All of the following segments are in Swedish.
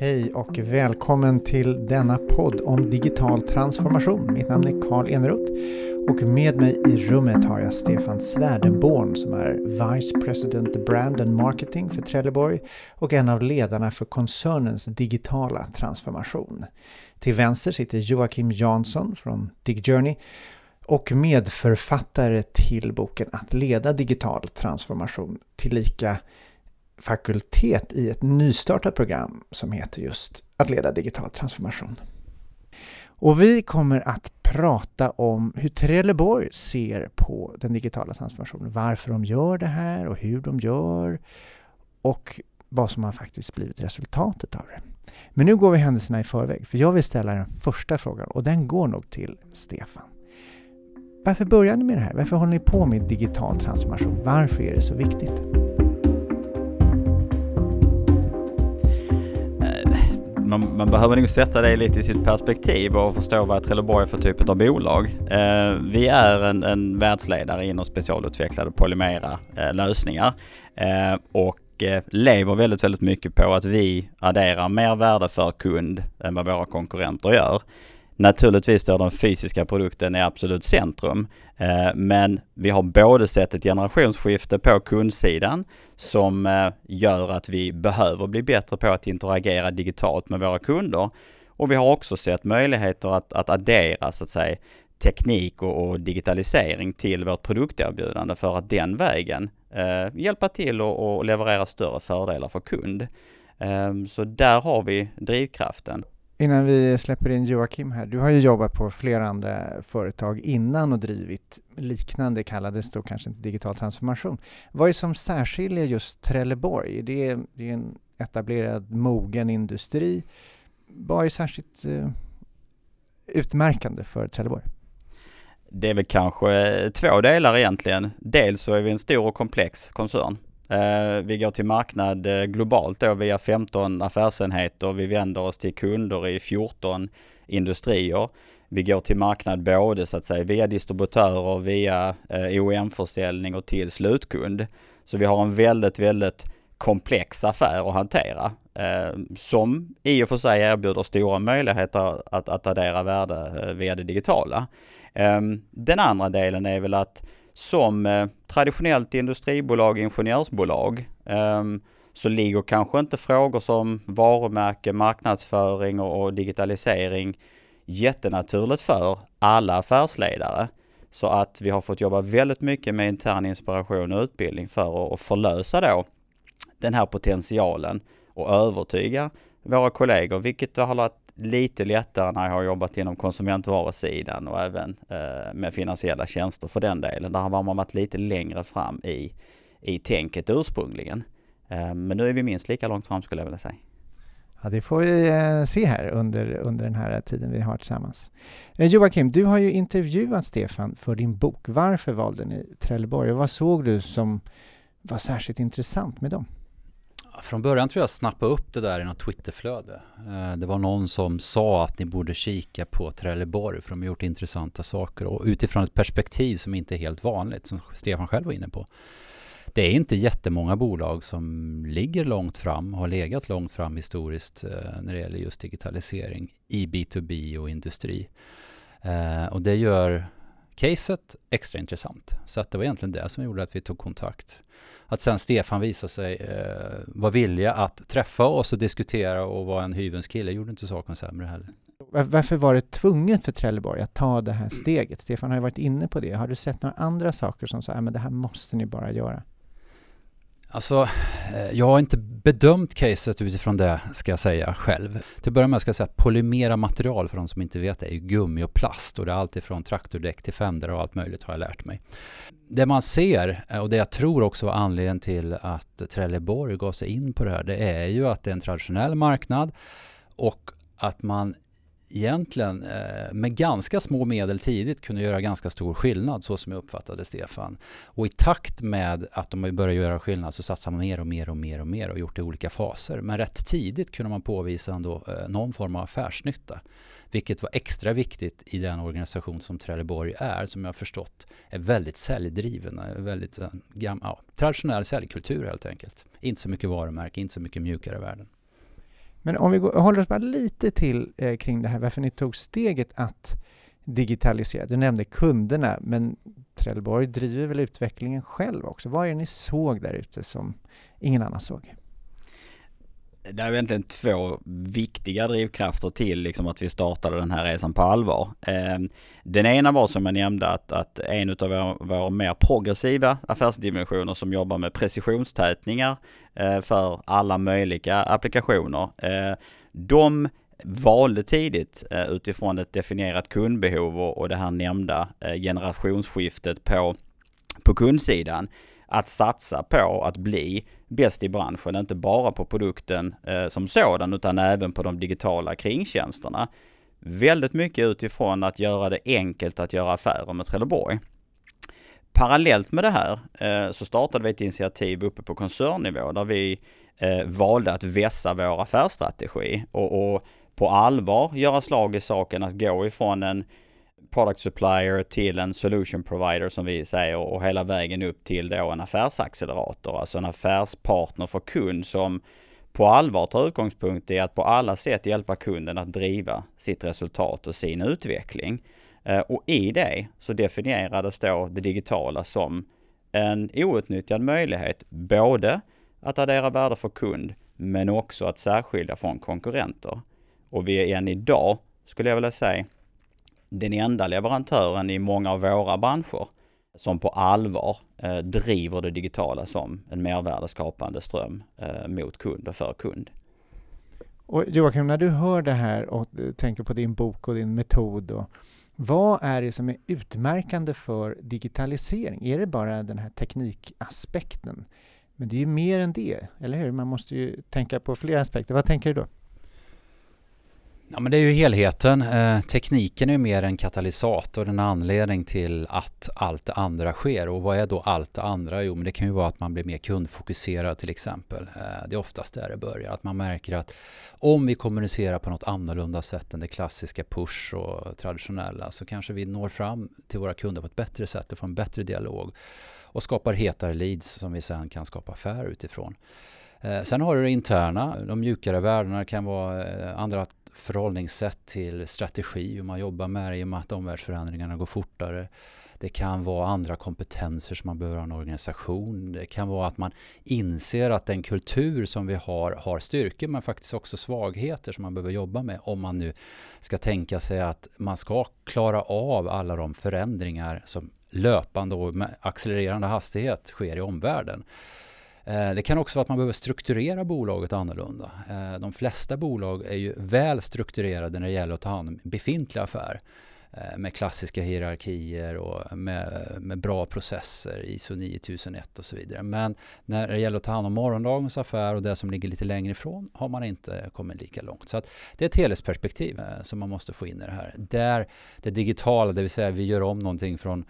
Hej och välkommen till denna podd om digital transformation. Mitt namn är Karl Eneroth och med mig i rummet har jag Stefan Svärdenborn som är Vice President Brand and Marketing för Trelleborg och en av ledarna för koncernens digitala transformation. Till vänster sitter Joakim Jansson från DigJourney och medförfattare till boken Att leda digital transformation tillika fakultet i ett nystartat program som heter just Att leda digital transformation. Och vi kommer att prata om hur Trelleborg ser på den digitala transformationen. Varför de gör det här och hur de gör och vad som har faktiskt blivit resultatet av det. Men nu går vi händelserna i förväg, för jag vill ställa den första frågan och den går nog till Stefan. Varför började ni med det här? Varför håller ni på med digital transformation? Varför är det så viktigt? Man, man, behöver nog sätta det lite i sitt perspektiv och förstå vad Trelleborg är för typ av bolag. Eh, vi är en, en världsledare inom specialutvecklade polymera eh, lösningar eh, och eh, lever väldigt, väldigt mycket på att vi adderar mer värde för kund än vad våra konkurrenter gör. Naturligtvis står den fysiska produkten i absolut centrum. Eh, men vi har både sett ett generationsskifte på kundsidan som eh, gör att vi behöver bli bättre på att interagera digitalt med våra kunder. Och vi har också sett möjligheter att, att addera så att säga teknik och, och digitalisering till vårt produkterbjudande för att den vägen eh, hjälpa till och, och leverera större fördelar för kund. Eh, så där har vi drivkraften. Innan vi släpper in Joakim här, du har ju jobbat på flera andra företag innan och drivit liknande, kallades då kanske inte digital transformation. Vad är det som särskiljer just Trelleborg? Det är, det är en etablerad mogen industri. Vad är särskilt eh, utmärkande för Trelleborg? Det är väl kanske två delar egentligen. Dels så är vi en stor och komplex koncern Eh, vi går till marknad eh, globalt då via 15 affärsenheter. Vi vänder oss till kunder i 14 industrier. Vi går till marknad både så att säga via distributörer, via eh, OEM-försäljning och till slutkund. Så vi har en väldigt, väldigt komplex affär att hantera som i och för sig erbjuder stora möjligheter att, att addera värde via det digitala. Ehm, den andra delen är väl att som eh, traditionellt industribolag, ingenjörsbolag, eh, så ligger kanske inte frågor som varumärke, marknadsföring och, och digitalisering jättenaturligt för alla affärsledare. Så att vi har fått jobba väldigt mycket med intern inspiration och utbildning för att förlösa då den här potentialen och övertyga våra kollegor, vilket har varit lite lättare när jag har jobbat inom konsumentvarusidan och även eh, med finansiella tjänster för den delen. Där har man varit lite längre fram i, i tänket ursprungligen. Eh, men nu är vi minst lika långt fram skulle jag vilja säga. Ja, det får vi eh, se här under, under den här tiden vi har tillsammans. Eh, Joakim, du har ju intervjuat Stefan för din bok. Varför valde ni Trelleborg och vad såg du som var särskilt intressant med dem? Från början tror jag snappade upp det där i något Twitterflöde. Eh, det var någon som sa att ni borde kika på Trelleborg för de har gjort intressanta saker och utifrån ett perspektiv som inte är helt vanligt som Stefan själv var inne på. Det är inte jättemånga bolag som ligger långt fram och har legat långt fram historiskt eh, när det gäller just digitalisering i B2B och industri. Eh, och det gör caset extra intressant. Så att det var egentligen det som gjorde att vi tog kontakt. Att sen Stefan visade sig eh, vara villiga att träffa oss och diskutera och vara en hyvens kille gjorde inte saken sämre heller. Varför var det tvunget för Trelleborg att ta det här steget? Stefan har ju varit inne på det. Har du sett några andra saker som sa att det här måste ni bara göra? Alltså, eh, jag har inte bedömt caset utifrån det, ska jag säga själv. Till att börja med ska jag säga att polymera material, för de som inte vet det, är ju gummi och plast och det är allt ifrån traktordäck till fender och allt möjligt har jag lärt mig. Det man ser, eh, och det jag tror också var anledningen till att Trelleborg gav sig in på det här, det är ju att det är en traditionell marknad och att man egentligen eh, med ganska små medel tidigt kunde göra ganska stor skillnad så som jag uppfattade Stefan. Och i takt med att de började göra skillnad så satsar man mer och mer och mer och mer och gjort det i olika faser. Men rätt tidigt kunde man påvisa ändå eh, någon form av affärsnytta. Vilket var extra viktigt i den organisation som Trelleborg är, som jag har förstått är väldigt säljdriven, eh, väldigt eh, ja, traditionell säljkultur helt enkelt. Inte så mycket varumärke, inte så mycket mjukare värden. Men om vi går, håller oss bara lite till eh, kring det här, varför ni tog steget att digitalisera. Du nämnde kunderna, men Trelleborg driver väl utvecklingen själv också? Vad är det ni såg där ute som ingen annan såg? Det är egentligen två viktiga drivkrafter till liksom att vi startade den här resan på allvar. Ehm, den ena var som jag nämnde att, att en av våra, våra mer progressiva affärsdimensioner som jobbar med precisionstätningar eh, för alla möjliga applikationer. Eh, de valde tidigt eh, utifrån ett definierat kundbehov och det här nämnda generationsskiftet på, på kundsidan att satsa på att bli bäst i branschen, inte bara på produkten eh, som sådan utan även på de digitala kringtjänsterna. Väldigt mycket utifrån att göra det enkelt att göra affärer med Trelleborg. Parallellt med det här eh, så startade vi ett initiativ uppe på koncernnivå där vi eh, valde att vässa vår affärsstrategi och, och på allvar göra slag i saken att gå ifrån en product supplier till en solution provider som vi säger och hela vägen upp till då en affärsaccelerator, alltså en affärspartner för kund som på allvar tar utgångspunkt i att på alla sätt hjälpa kunden att driva sitt resultat och sin utveckling. Eh, och i det så definierades då det digitala som en outnyttjad möjlighet, både att addera värde för kund, men också att särskilja från konkurrenter. Och vi är än idag, skulle jag vilja säga, den enda leverantören i många av våra branscher som på allvar eh, driver det digitala som en mervärdeskapande ström eh, mot kund och för kund. Och Joakim, när du hör det här och eh, tänker på din bok och din metod, och, vad är det som är utmärkande för digitalisering? Är det bara den här teknikaspekten? Men det är ju mer än det, eller hur? Man måste ju tänka på fler aspekter. Vad tänker du då? Ja, men det är ju helheten. Eh, tekniken är mer en katalysator, en anledning till att allt det andra sker. Och vad är då allt det andra? Jo, men det kan ju vara att man blir mer kundfokuserad till exempel. Eh, det är oftast där det börjar. Att man märker att om vi kommunicerar på något annorlunda sätt än det klassiska push och traditionella så kanske vi når fram till våra kunder på ett bättre sätt och får en bättre dialog och skapar hetare leads som vi sen kan skapa affärer utifrån. Eh, sen har du det interna, de mjukare värdena kan vara eh, andra förhållningssätt till strategi, hur man jobbar med det i och med att omvärldsförändringarna går fortare. Det kan vara andra kompetenser som man behöver ha en organisation. Det kan vara att man inser att den kultur som vi har har styrkor men faktiskt också svagheter som man behöver jobba med om man nu ska tänka sig att man ska klara av alla de förändringar som löpande och med accelererande hastighet sker i omvärlden. Eh, det kan också vara att man behöver strukturera bolaget annorlunda. Eh, de flesta bolag är ju väl strukturerade när det gäller att ta hand om befintliga affärer eh, med klassiska hierarkier och med, med bra processer, ISO 9001 och så vidare. Men när det gäller att ta hand om morgondagens affär och det som ligger lite längre ifrån har man inte kommit lika långt. Så att det är ett helhetsperspektiv som man måste få in i det här. Där det digitala, det vill säga vi gör om någonting från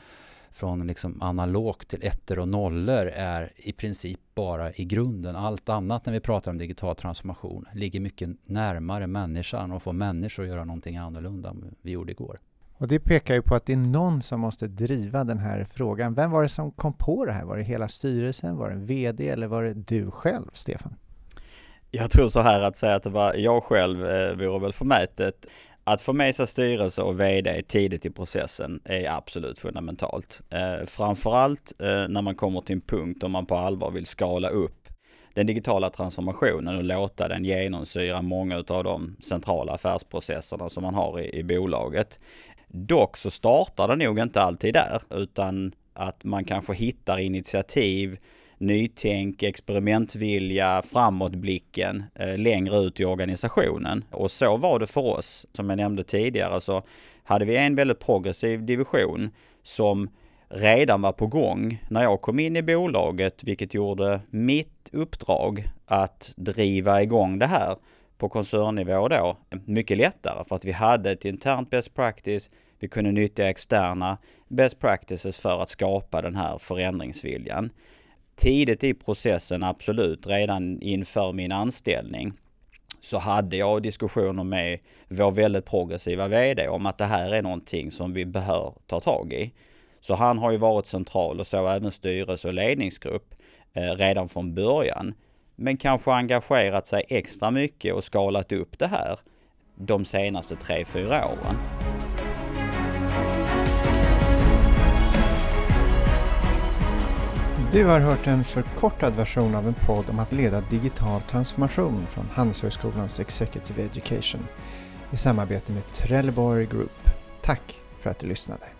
från liksom analogt till ettor och nollor är i princip bara i grunden. Allt annat när vi pratar om digital transformation ligger mycket närmare människan och får människor att göra någonting annorlunda än vi gjorde igår. Och det pekar ju på att det är någon som måste driva den här frågan. Vem var det som kom på det här? Var det hela styrelsen? Var det VD eller var det du själv, Stefan? Jag tror så här att säga att det var jag själv eh, vore väl förmätet. Att få med sig styrelse och VD tidigt i processen är absolut fundamentalt. Eh, framförallt eh, när man kommer till en punkt om man på allvar vill skala upp den digitala transformationen och låta den genomsyra många av de centrala affärsprocesserna som man har i, i bolaget. Dock så startar det nog inte alltid där, utan att man kanske hittar initiativ, nytänk, experimentvilja, framåtblicken eh, längre ut i organisationen. Och så var det för oss. Som jag nämnde tidigare så hade vi en väldigt progressiv division som redan var på gång när jag kom in i bolaget, vilket gjorde mitt uppdrag att driva igång det här på koncernnivå då mycket lättare för att vi hade ett internt best practice. Vi kunde nyttja externa best practices för att skapa den här förändringsviljan tidigt i processen, absolut, redan inför min anställning, så hade jag diskussioner med vår väldigt progressiva VD om att det här är någonting som vi behöver ta tag i. Så han har ju varit central och så även styrelse och ledningsgrupp eh, redan från början. men kanske engagerat sig extra mycket och skalat upp det här de senaste tre fyra åren. Du har hört en förkortad version av en podd om att leda digital transformation från Handelshögskolans Executive Education i samarbete med Trelleborg Group. Tack för att du lyssnade.